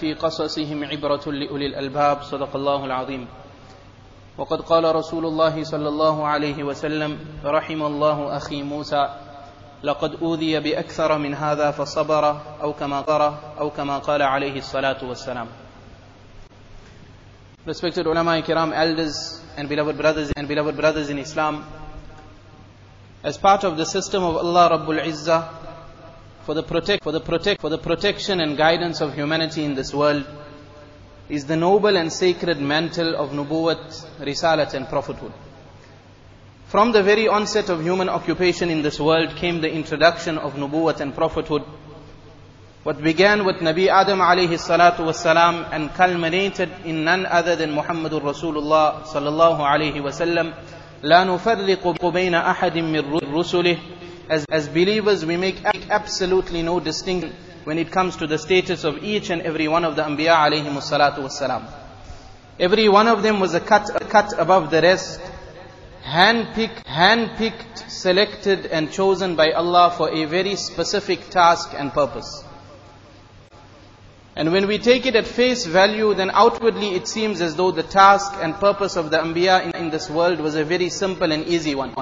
في قصصهم عبرة لأولي الألباب صدق الله العظيم. وقد قال رسول الله صلى الله عليه وسلم رحم الله أخي موسى لقد أوذي بأكثر من هذا فصبر أو كما قال أو كما قال عليه الصلاة والسلام. Respected ulama kiram, elders and beloved brothers and beloved brothers in Islam, as part of the system of Allah Rabbul Izzah for the protect for the protect for the protection and guidance of humanity in this world is the noble and sacred mantle of nubuwat, risalat and prophethood. From the very onset of human occupation in this world came the introduction of nubuwat and prophethood. What began with Nabi Adam alayhi salatu wasalam and culminated in none other than Muhammadur Rasulullah sallallahu alayhi wasallam. لا نفرق بين أحد من رسله as, as believers, we make absolutely no distinction when it comes to the status of each and every one of the Anbiya alayhi salatu wassalam. Every one of them was a cut, a cut above the rest, hand-picked, hand-picked, selected and chosen by Allah for a very specific task and purpose. And when we take it at face value, then outwardly it seems as though the task and purpose of the Anbiya in, in this world was a very simple and easy one.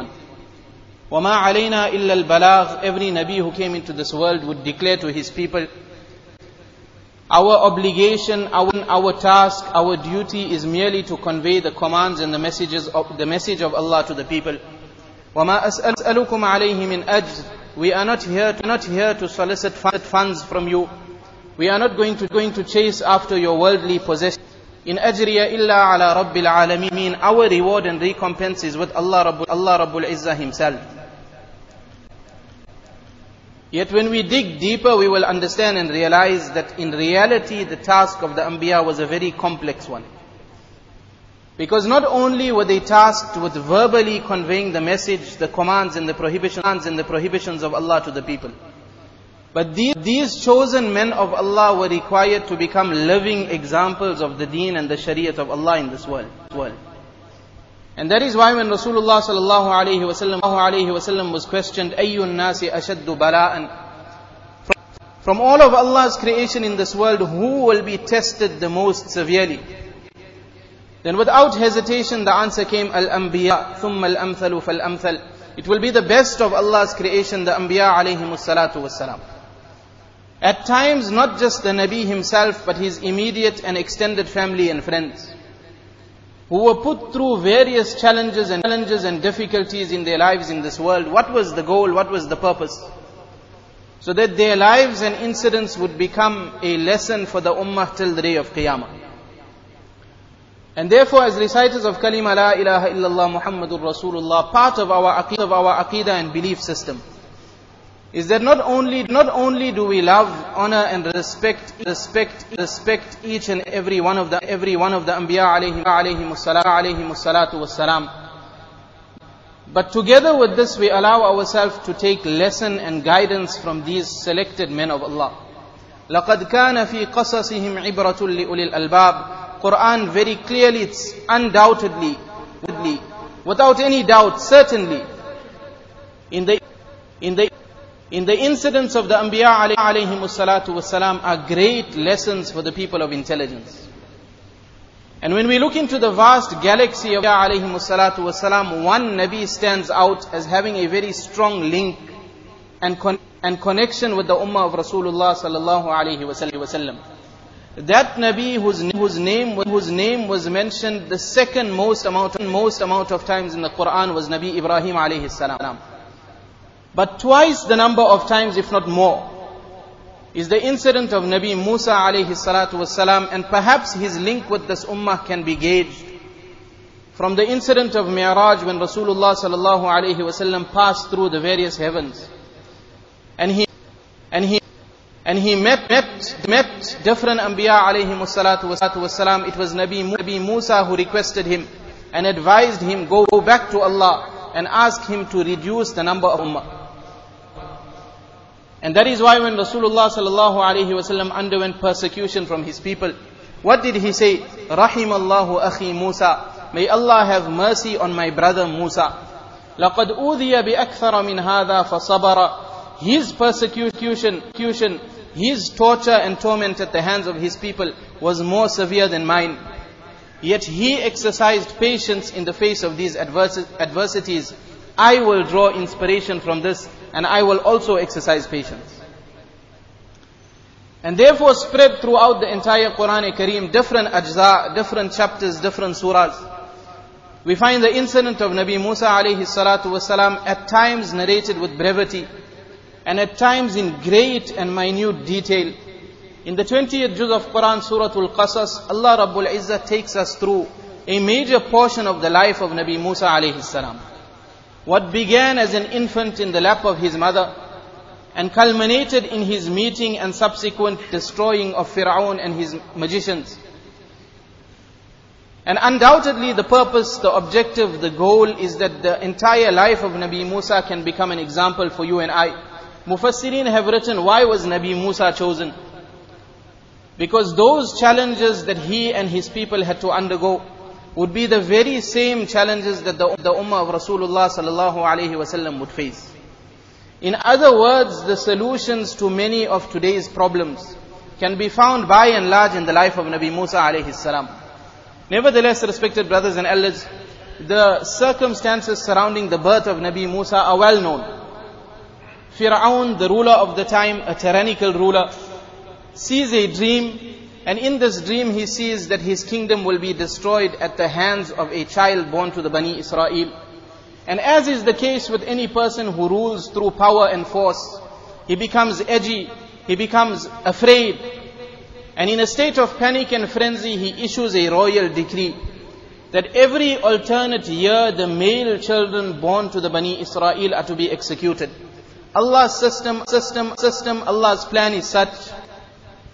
وَمَا عَلَيْنَا إِلَّا الْبَلَاغِ Every Nabi who came into this world would declare to his people, our obligation, our, our task, our duty is merely to convey the commands and the messages of the message of Allah to the people. وَمَا أَسْأَلُكُمْ عَلَيْهِ مِنْ أَجْرٍ We are not here, to, not here to solicit funds from you. We are not going to, going to chase after your worldly possessions. In ajriya illa ala rabbil alameen. Our reward and recompense is with Allah Rabbul, Allah Rabbul Izzah Himself. Yet when we dig deeper, we will understand and realize that in reality, the task of the Anbiya was a very complex one. Because not only were they tasked with verbally conveying the message, the commands and the prohibitions and the prohibitions of Allah to the people. But these, these chosen men of Allah were required to become living examples of the deen and the shariat of Allah in this world. world. And that is why when Rasulullah sallallahu alayhi wasallam, alayhi wasallam was questioned, Ayyun nasi ashaddu bala'an. From all of Allah's creation in this world, who will be tested the most severely? Then without hesitation the answer came, Al-Anbiya, thumma al-amthalu fal-amthal. It will be the best of Allah's creation, the Anbiya alayhi salatu wassalam. At times, not just the Nabi himself, but his immediate and extended family and friends who were put through various challenges and challenges and difficulties in their lives in this world. What was the goal? What was the purpose? So that their lives and incidents would become a lesson for the ummah till the day of Qiyamah. And therefore, as reciters of Kalima La ilaha illallah Muhammadur Rasulullah, part of our aqidah, of our aqidah and belief system is that not only, not only do we love, honor and respect, respect, respect each and every one of the, every one of the Anbiya alayhi, alayhi salatu wassalam, but together with this we allow ourselves to take lesson and guidance from these selected men of Allah. لَقَدْ كَانَ فِي قَصَصِهِمْ عِبْرَةٌ لِأُولِي الْأَلْبَابِ Quran very clearly, it's undoubtedly, without any doubt, certainly, in the, in the in the incidents of the Anbiya alayhi salatu wasalam are great lessons for the people of intelligence. And when we look into the vast galaxy of alayhi salatu wasalam, one Nabi stands out as having a very strong link and, con- and connection with the Ummah of Rasulullah sallallahu alayhi wasallam. That Nabi whose, whose, name, whose name was mentioned the second most amount, most amount of times in the Quran was Nabi Ibrahim alayhi salam. But twice the number of times, if not more, is the incident of Nabi Musa alayhi salatu wasalam, and perhaps his link with this ummah can be gauged from the incident of Mi'raj when Rasulullah sallallahu alayhi wasallam passed through the various heavens. And he, and he, and he met, met, met different Anbiya alayhi salatu wasalam. It was Nabi, Musa who requested him and advised him, go back to Allah and ask him to reduce the number of ummah. And that is why when Rasulullah sallallahu alaihi wasallam underwent persecution from his people, what did he say? Rahimallahu akhi Musa. May Allah have mercy on my brother Musa. لقد أوذي بأكثر من هذا فصبر. His persecution his torture and torment at the hands of his people was more severe than mine. Yet he exercised patience in the face of these adversities. I will draw inspiration from this and I will also exercise patience. And therefore spread throughout the entire Quran Kareem different ajza, different chapters, different surahs. We find the incident of Nabi Musa alayhi salatu wasalam at times narrated with brevity and at times in great and minute detail. In the 20th juz of Quran, Surah Al-Qasas, Allah Rabbul Izzah takes us through a major portion of the life of Nabi Musa alayhi salam. What began as an infant in the lap of his mother and culminated in his meeting and subsequent destroying of Fir'aun and his magicians. And undoubtedly the purpose, the objective, the goal is that the entire life of Nabi Musa can become an example for you and I. Mufassirin have written, why was Nabi Musa chosen? Because those challenges that he and his people had to undergo would be the very same challenges that the, the Ummah of Rasulullah sallallahu alaihi wasallam would face. In other words, the solutions to many of today's problems can be found by and large in the life of Nabi Musa alayhi salam. Nevertheless, respected brothers and elders, the circumstances surrounding the birth of Nabi Musa are well known. Fir'aun, the ruler of the time, a tyrannical ruler, sees a dream, and in this dream he sees that his kingdom will be destroyed at the hands of a child born to the Bani Israel. And as is the case with any person who rules through power and force, he becomes edgy, he becomes afraid, and in a state of panic and frenzy, he issues a royal decree that every alternate year the male children born to the Bani Israel are to be executed. Allah's system, system, system, Allah's plan is such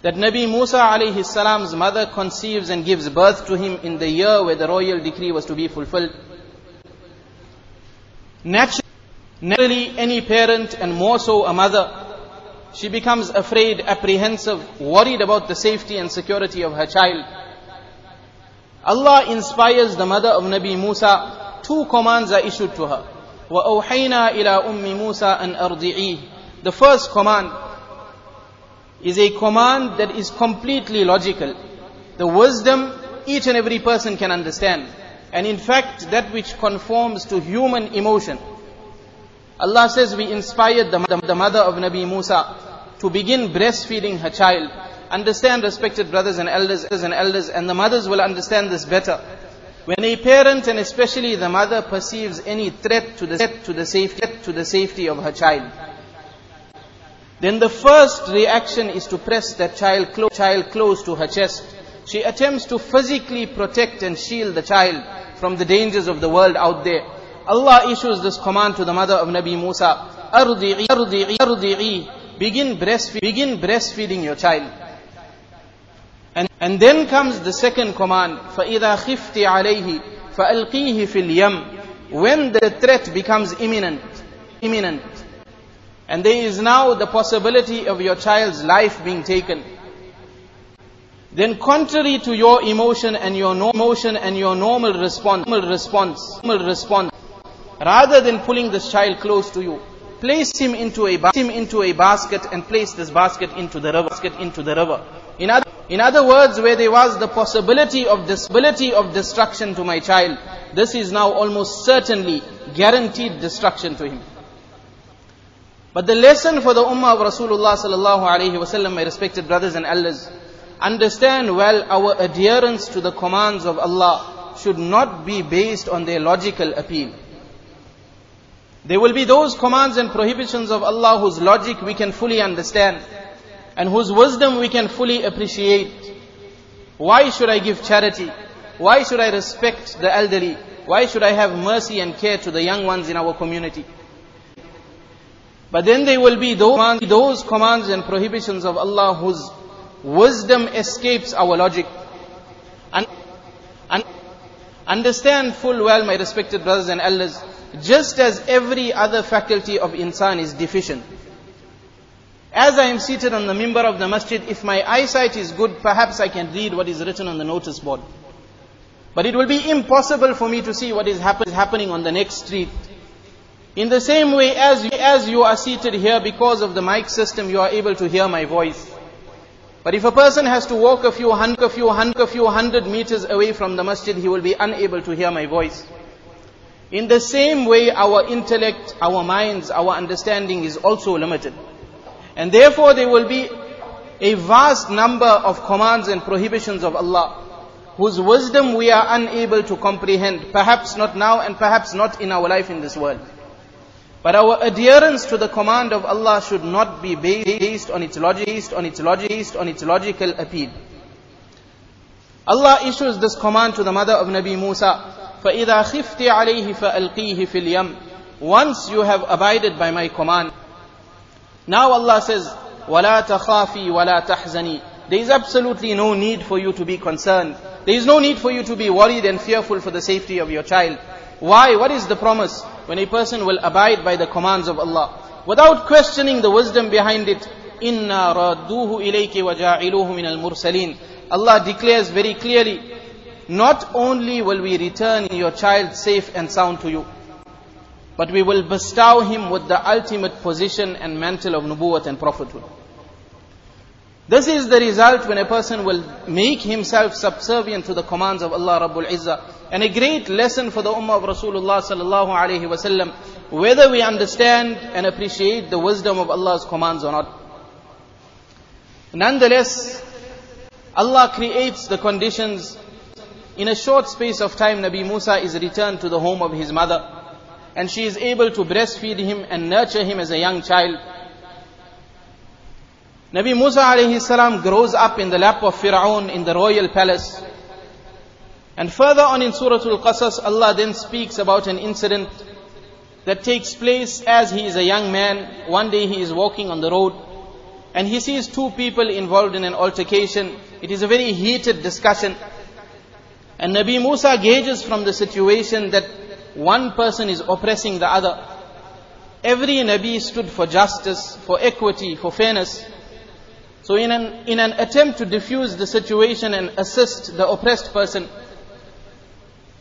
that Nabi Musa alayhi salam's mother conceives and gives birth to him in the year where the royal decree was to be fulfilled. Naturally, any parent and more so a mother she becomes afraid, apprehensive, worried about the safety and security of her child. Allah inspires the mother of Nabi Musa. Two commands are issued to her. وَأَوْحَيْنَا إِلَىٰ أُمِّ مُوسَىٰ أَنْ أَرْضِعِيهِ The first command is a command that is completely logical. The wisdom each and every person can understand. And in fact, that which conforms to human emotion. Allah says we inspired the, the mother of Nabi Musa to begin breastfeeding her child. Understand, respected brothers and elders and elders, and the mothers will understand this better. When a parent and especially the mother perceives any threat to the, to the safety to the safety of her child, then the first reaction is to press that child, clo- child close to her chest. She attempts to physically protect and shield the child from the dangers of the world out there. Allah issues this command to the mother of Nabi Musa, أرضعي أرضعي أرضعي begin breastfeeding, begin breastfeeding your child. And, and then comes the second command, فَإِذَا خِفْتِ عَلَيْهِ فَأَلْقِيهِ فِي الْيَمِّ When the threat becomes imminent, imminent, and there is now the possibility of your child's life being taken, then contrary to your emotion and your no emotion and your normal response, normal response, normal response, rather than pulling this child close to you, place him into a him into a basket and place this basket into the river, basket into the river. In other, in other words, where there was the possibility of disability of destruction to my child, this is now almost certainly guaranteed destruction to him. But the lesson for the ummah of Rasulullah sallallahu alaihi wasallam, my respected brothers and elders, understand well our adherence to the commands of Allah should not be based on their logical appeal. There will be those commands and prohibitions of Allah whose logic we can fully understand and whose wisdom we can fully appreciate. Why should I give charity? Why should I respect the elderly? Why should I have mercy and care to the young ones in our community? But then there will be those, commands and prohibitions of Allah whose wisdom escapes our logic. And, and understand full well, my respected brothers and elders, just as every other faculty of insan is deficient. As I am seated on the mimbar of the masjid, if my eyesight is good, perhaps I can read what is written on the notice board. But it will be impossible for me to see what is happen, happening on the next street. In the same way as, as you are seated here because of the mic system, you are able to hear my voice. But if a person has to walk a few hundred, a few hundred, a few hundred meters away from the masjid, he will be unable to hear my voice. In the same way, our intellect, our minds, our understanding is also limited. And therefore there will be a vast number of commands and prohibitions of Allah, whose wisdom we are unable to comprehend, perhaps not now and perhaps not in our life in this world. But our adherence to the command of Allah should not be based on its logic, based on its logic, based on its logical appeal. Allah issues this command to the mother of Nabi Musa, فَإِذَا خِفْتِ عَلَيْهِ فَأَلْقِيهِ فِي الْيَمِّ Once you have abided by my command. Now Allah says, وَلَا تَخَافِي وَلَا تَحْزَنِي There is absolutely no need for you to be concerned. There is no need for you to be worried and fearful for the safety of your child. Why? What is the promise? when a person will abide by the commands of Allah without questioning the wisdom behind it. Inna radduhu ilayki wa ja'iluhu min al-mursalin, Allah declares very clearly, not only will we return your child safe and sound to you, but we will bestow him with the ultimate position and mantle of nubuwwat and prophethood. This is the result when a person will make himself subservient to the commands of Allah Rabbul Izzah. And a great lesson for the Ummah of Rasulullah sallallahu alaihi wasallam, whether we understand and appreciate the wisdom of Allah's commands or not. Nonetheless, Allah creates the conditions. In a short space of time, Nabi Musa is returned to the home of his mother. And she is able to breastfeed him and nurture him as a young child. Nabi Musa alayhi salam grows up in the lap of Fir'aun in the royal palace. And further on in Surah Al-Qasas, Allah then speaks about an incident that takes place as he is a young man. One day he is walking on the road and he sees two people involved in an altercation. It is a very heated discussion. And Nabi Musa gauges from the situation that one person is oppressing the other. Every Nabi stood for justice, for equity, for fairness. So in an, in an attempt to diffuse the situation and assist the oppressed person,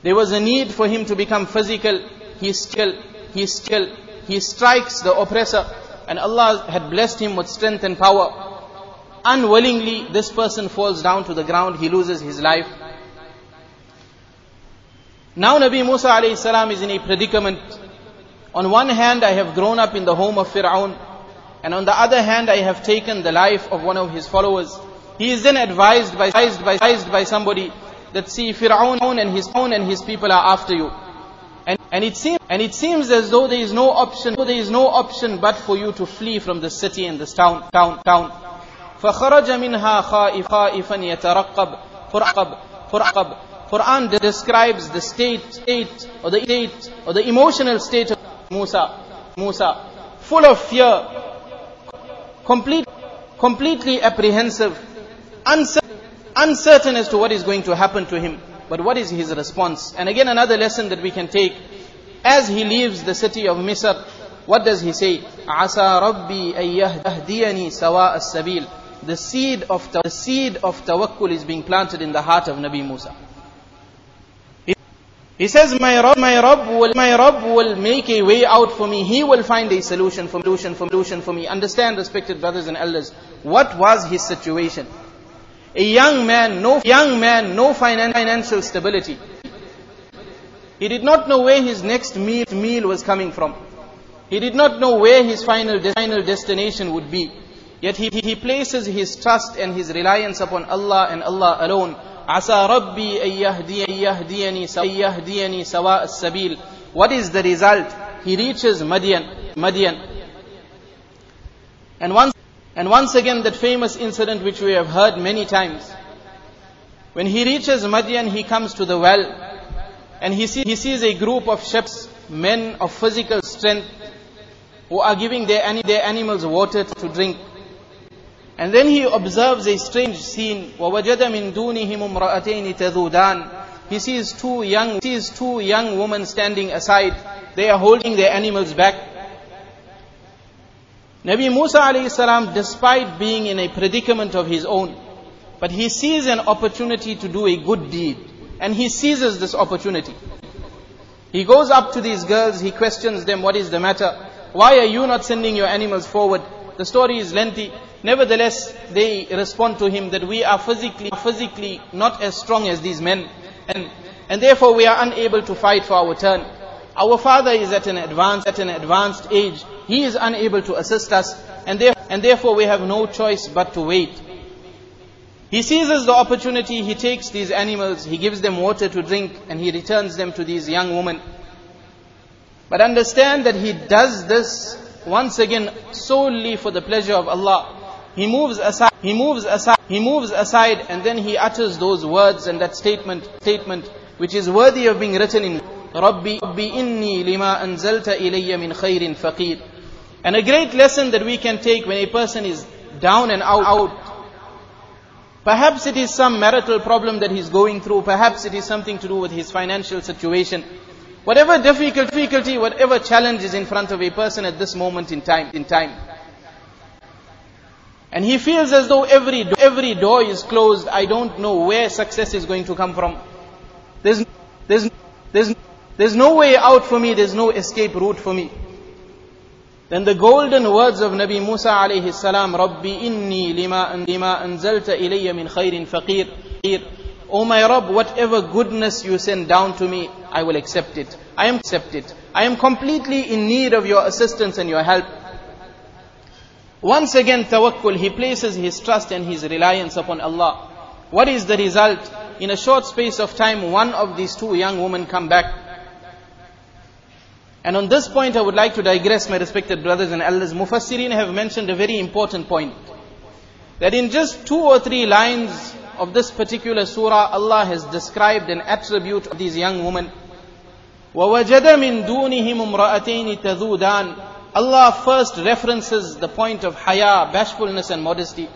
there was a need for him to become physical. He still, he still, he strikes the oppressor and Allah had blessed him with strength and power. Unwillingly, this person falls down to the ground, he loses his life. Now Nabi Musa alayhi salam is in a predicament. On one hand, I have grown up in the home of Fir'aun. And on the other hand, I have taken the life of one of his followers. He is then advised by, advised by, advised by somebody that see Fir'aun and his own and his people are after you. And, and it seems, and it seems as though there is no option, there is no option but for you to flee from the city and this town, town, town. فخرج منها خائفا يترقب فرقب فرقب Quran describes the state, state or the state or the emotional state of Musa, Musa, full of fear, complete, completely apprehensive, uncertain, uncertain as to what is going to happen to him. But what is his response? And again, another lesson that we can take. As he leaves the city of Misr, what does he say? عَسَى رَبِّي أَن يَهْدِيَنِي سَوَاءَ السَّبِيلِ The seed of, the seed of tawakkul is being planted in the heart of Nabi Musa. He says, my Rabb, my Rabb will, my Rabb will make a way out for me. He will find a solution for, solution for, solution for me. Understand, respected brothers and elders, what was his situation? A young man, no young man, no financial stability. He did not know where his next meal, meal was coming from. He did not know where his final, final destination would be. Yet he, he places his trust and his reliance upon Allah and Allah alone. عسى ربي أن يهدي يهديني يهديني سواء السبيل What is the result? He reaches Madian, Madian. And once, and once again that famous incident which we have heard many times. When he reaches Madian, he comes to the well and he, see, he sees a group of shepherds, men of physical strength, who are giving their, their animals water to drink. And then he observes a strange scene. وَوَجَدَ مِن دُونِهِمُ امْرَأَتَيْنِ تَذُودَانِ He sees two young, he sees two young women standing aside. They are holding their animals back. Nabi Musa alayhi salam, despite being in a predicament of his own, but he sees an opportunity to do a good deed. And he seizes this opportunity. He goes up to these girls, he questions them, what is the matter? Why are you not sending your animals forward? The story is lengthy. Nevertheless, they respond to him that we are physically, physically not as strong as these men. And, and therefore we are unable to fight for our turn. Our father is at an advanced, at an advanced age. He is unable to assist us. And, there, and therefore we have no choice but to wait. He seizes the opportunity, he takes these animals, he gives them water to drink, and he returns them to these young women. But understand that he does this once again solely for the pleasure of Allah. He moves aside, he moves aside, he moves aside, and then he utters those words and that statement, statement, which is worthy of being written in Rabbi, Rabbi inni lima anzalta ilayya min khairin faqir. And a great lesson that we can take when a person is down and out, out Perhaps it is some marital problem that he's going through. Perhaps it is something to do with his financial situation. Whatever difficulty, whatever challenge is in front of a person at this moment in time, in time. And he feels as though every, every door is closed. I don't know where success is going to come from. There's, there's, there's, there's no way out for me. There's no escape route for me. Then the golden words of Nabi Musa alayhi salam, Rabbi inni lima, lima anzalta ilayya min khairin faqir. O my Rabb, whatever goodness you send down to me, I will accept it. I am accept it. I am completely in need of your assistance and your help. Once again, tawakkul, he places his trust and his reliance upon Allah. What is the result? In a short space of time, one of these two young women come back and on this point I would like to digress my respected brothers and elders. Mufassirin have mentioned a very important point. That in just two or three lines of this particular surah, Allah has described an attribute of these young women. وَوَجَدَ مِن دُونِهِمْ امْرَأَتَيْنِ تَذُودَانِ Allah first references the point of haya, bashfulness and modesty.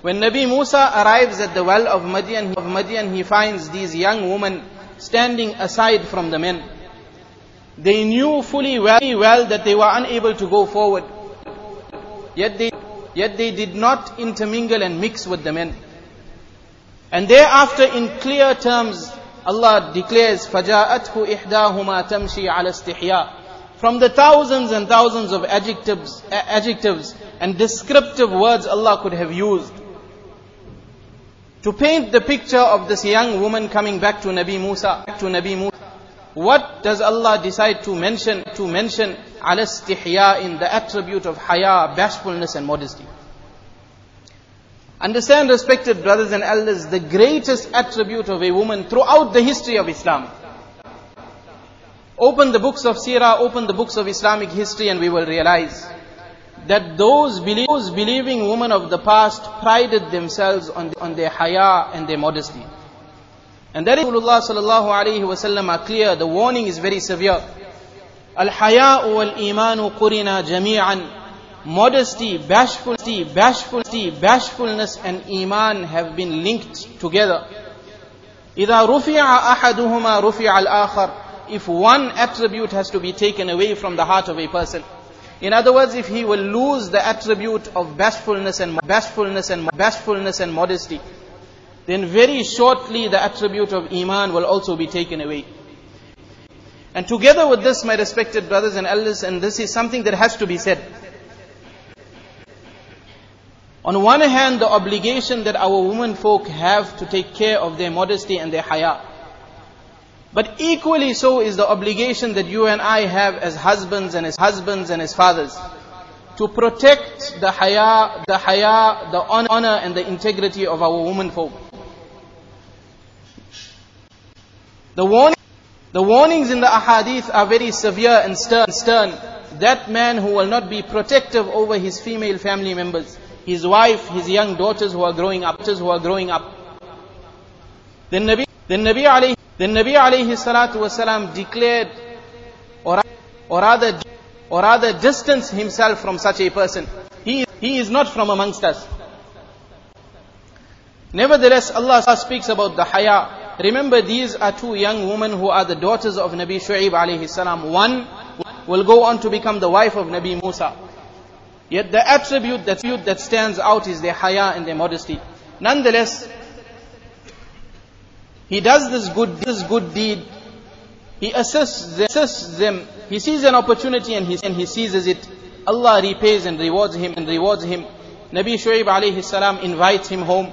When Nabi Musa arrives at the well of Madian, of Madian, he finds these young women standing aside from the men. They knew fully well, well that they were unable to go forward. Yet they, yet they did not intermingle and mix with the men. And thereafter in clear terms, Allah declares, فَجَاءَتْهُ إِحْدَاهُمَا تَمْشِي عَلَى اسْتِحْيَاءٍ from the thousands and thousands of adjectives, adjectives and descriptive words Allah could have used to paint the picture of this young woman coming back to Nabi Musa, to Nabi Musa. What does Allah decide to mention? To mention al in the attribute of haya, bashfulness and modesty. Understand, respected brothers and elders, the greatest attribute of a woman throughout the history of Islam. Open the books of Sirah, open the books of Islamic history and we will realize that those, those believing women of the past prided themselves on, on their haya and their modesty. And that is Rasulullah sallallahu alayhi wasallam are clear. The warning is very severe. Al-haya'u wal-imanu qurina jami'an. Modesty, bashfulty, bashfulty, bashfulness and iman have been linked together. إذا رفع أحدهما رفع الآخر if one attribute has to be taken away from the heart of a person. In other words, if he will lose the attribute of bashfulness and bashfulness and bashfulness and modesty, then very shortly the attribute of Iman will also be taken away. And together with this, my respected brothers and elders, and this is something that has to be said. On one hand, the obligation that our women folk have to take care of their modesty and their haya. But equally so is the obligation that you and I have as husbands and as husbands and as fathers to protect the haya, the haya, the honor and the integrity of our women folk. The, warning, the warnings in the ahadith are very severe and stern, stern. That man who will not be protective over his female family members, his wife, his young daughters who are growing up, who are growing up. Then Nabi, then Nabi alayhi, then Nabi alayhi salatu wasalam declared, or, or rather, or rather distance himself from such a person. He, he is not from amongst us. Nevertheless, Allah speaks about the haya, Remember, these are two young women who are the daughters of Nabi Shu'aib alayhi salam. One will go on to become the wife of Nabi Musa. Yet the attribute that, that stands out is their haya and their modesty. Nonetheless, he does this good, this good deed. He assists them, assists them. He sees an opportunity and he, and he seizes it. Allah repays and rewards him and rewards him Nabi Shuaib alayhi salam invites him home.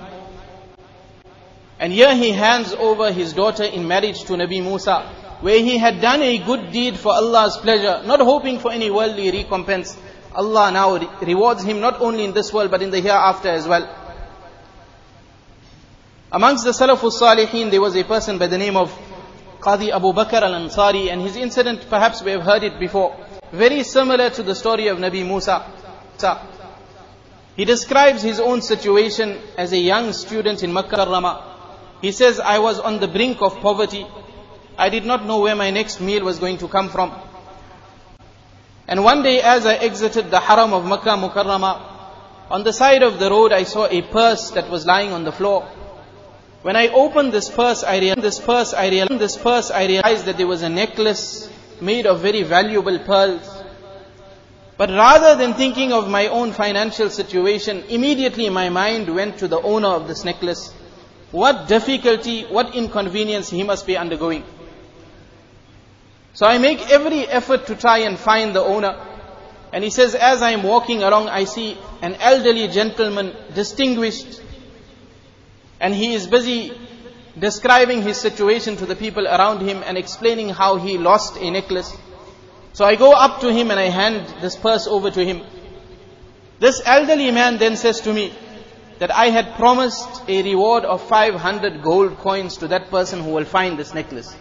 And here he hands over his daughter in marriage to Nabi Musa, where he had done a good deed for Allah's pleasure, not hoping for any worldly recompense. Allah now re- rewards him not only in this world but in the hereafter as well. Amongst the Salafus Salihin, there was a person by the name of Qadi Abu Bakr al-Ansari, and his incident, perhaps we have heard it before, very similar to the story of Nabi Musa. He describes his own situation as a young student in Makkah Rama. He says, I was on the brink of poverty. I did not know where my next meal was going to come from. And one day as I exited the haram of Makkah Mukarramah, on the side of the road I saw a purse that was lying on the floor. When I opened this purse, I realized this purse, I realized this purse, I realized that there was a necklace made of very valuable pearls. But rather than thinking of my own financial situation, immediately my mind went to the owner of this necklace. What difficulty, what inconvenience he must be undergoing. So I make every effort to try and find the owner. And he says, as I am walking along, I see an elderly gentleman, distinguished, and he is busy describing his situation to the people around him and explaining how he lost a necklace. So I go up to him and I hand this purse over to him. This elderly man then says to me that I had promised a reward of 500 gold coins to that person who will find this necklace.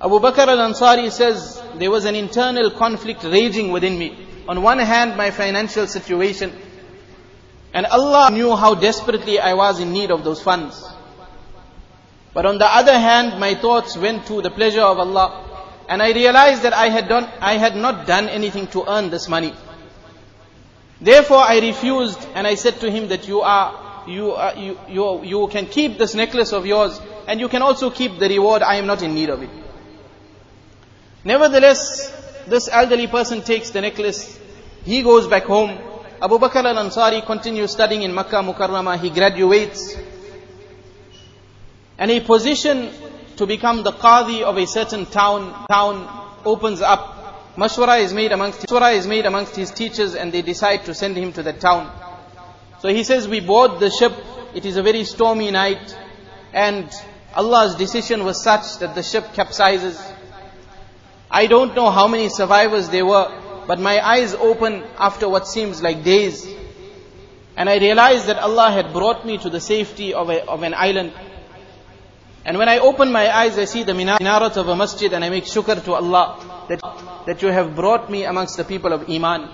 Abu Bakr al-Ansari says, there was an internal conflict raging within me. On one hand, my financial situation, and Allah knew how desperately I was in need of those funds. But on the other hand, my thoughts went to the pleasure of Allah. And I realized that I had done, I had not done anything to earn this money. Therefore I refused and I said to him that you are, you, are, you, you, you can keep this necklace of yours and you can also keep the reward, I am not in need of it. Nevertheless, this elderly person takes the necklace, he goes back home, Abu Bakr al-Ansari continues studying in Makkah Mukarramah. He graduates. And a position to become the Qadi of a certain town, town opens up. Mashwara is made amongst, Mashwara is made amongst his teachers and they decide to send him to that town. So he says, we board the ship. It is a very stormy night. And Allah's decision was such that the ship capsizes. I don't know how many survivors there were. But my eyes open after what seems like days. And I realized that Allah had brought me to the safety of, a, of an island. And when I open my eyes, I see the minaret of a masjid and I make shukr to Allah that, that you have brought me amongst the people of Iman.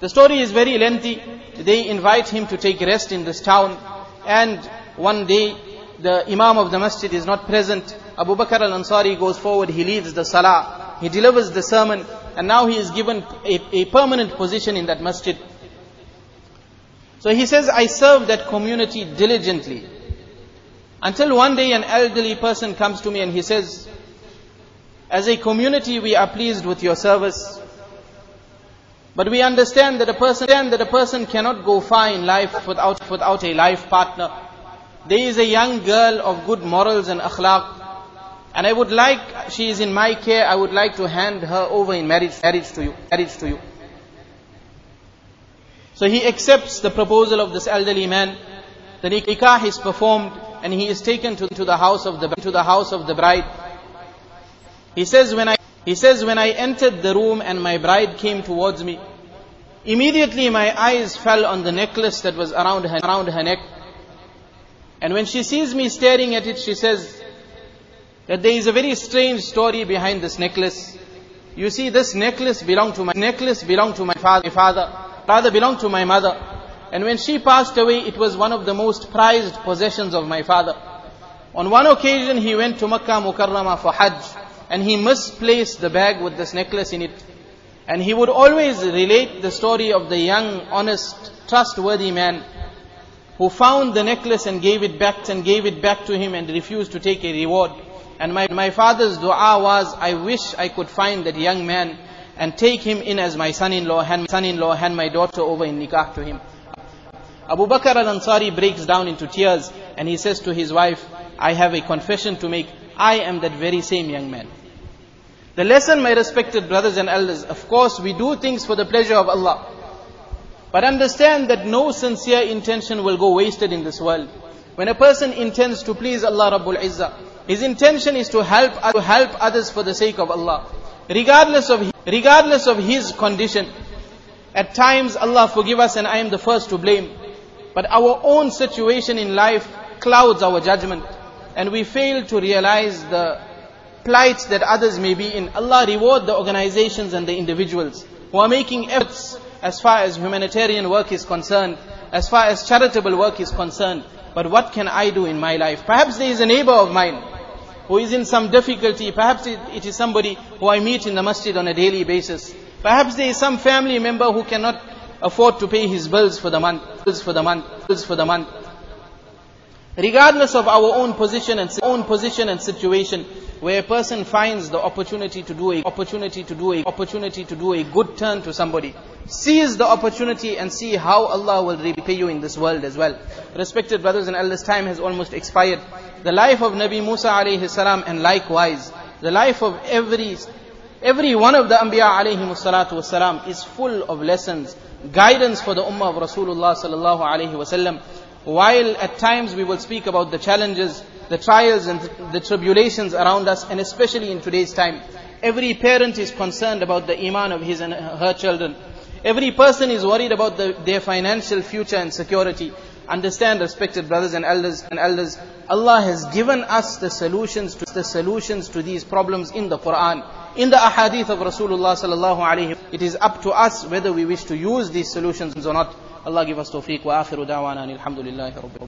The story is very lengthy. They invite him to take rest in this town. And one day, the Imam of the masjid is not present. Abu Bakr al-Ansari goes forward, he leads the salah, he delivers the sermon, and now he is given a, a permanent position in that masjid. So he says, I serve that community diligently. Until one day an elderly person comes to me and he says, as a community we are pleased with your service. But we understand that a person, that a person cannot go far in life without, without a life partner. There is a young girl of good morals and akhlaq and I would like, she is in my care, I would like to hand her over in marriage, marriage to you, marriage to you. So he accepts the proposal of this elderly man. The nikah is performed and he is taken to, to the house of the to the house of the bride. He says when I he says when I entered the room and my bride came towards me, immediately my eyes fell on the necklace that was around her around her neck. And when she sees me staring at it, she says, that there is a very strange story behind this necklace. You see, this necklace belonged to my necklace belonged to my father, father, rather belonged to my mother. And when she passed away, it was one of the most prized possessions of my father. On one occasion, he went to Makkah Mukarramah for Hajj, and he misplaced the bag with this necklace in it. And he would always relate the story of the young, honest, trustworthy man who found the necklace and gave it back and gave it back to him and refused to take a reward. And my, my father's dua was, I wish I could find that young man and take him in as my son-in-law, hand son-in-law, hand my daughter over in nikah to him. Abu Bakr al-Ansari breaks down into tears and he says to his wife, I have a confession to make. I am that very same young man. The lesson, my respected brothers and elders, of course we do things for the pleasure of Allah. But understand that no sincere intention will go wasted in this world. When a person intends to please Allah Rabbul Izzah, his intention is to help, to help others for the sake of Allah. Regardless of, regardless of his condition. At times, Allah forgive us and I am the first to blame. But our own situation in life clouds our judgment. And we fail to realize the plight that others may be in. Allah reward the organizations and the individuals who are making efforts as far as humanitarian work is concerned, as far as charitable work is concerned. But what can I do in my life? Perhaps there is a neighbor of mine who is in some difficulty. Perhaps it, it is somebody who I meet in the masjid on a daily basis. Perhaps there is some family member who cannot afford to pay his bills for the month, bills for the month, bills for the month. Regardless of our own position and own position and situation, where a person finds the opportunity to do a opportunity to do a opportunity to do a good turn to somebody, seize the opportunity and see how Allah will repay you in this world as well. Respected brothers and elders, time has almost expired. The life of Nabi Musa alayhi salam and likewise the life of every every one of the Anbiya alayhi salatu wasalam is full of lessons, guidance for the ummah of Rasulullah sallallahu alayhi wasallam. While at times we will speak about the challenges, the trials and the tribulations around us, and especially in today's time, every parent is concerned about the iman of his and her children. Every person is worried about the, their financial future and security. Understand, respected brothers and elders and elders, Allah has given us the solutions to the solutions to these problems in the Quran. In the ahadith of Rasulullah sallallahu alaihi it is up to us whether we wish to use these solutions or not. Allah give us tawfiq wa akhiru da'wana alhamdulillahi rabbil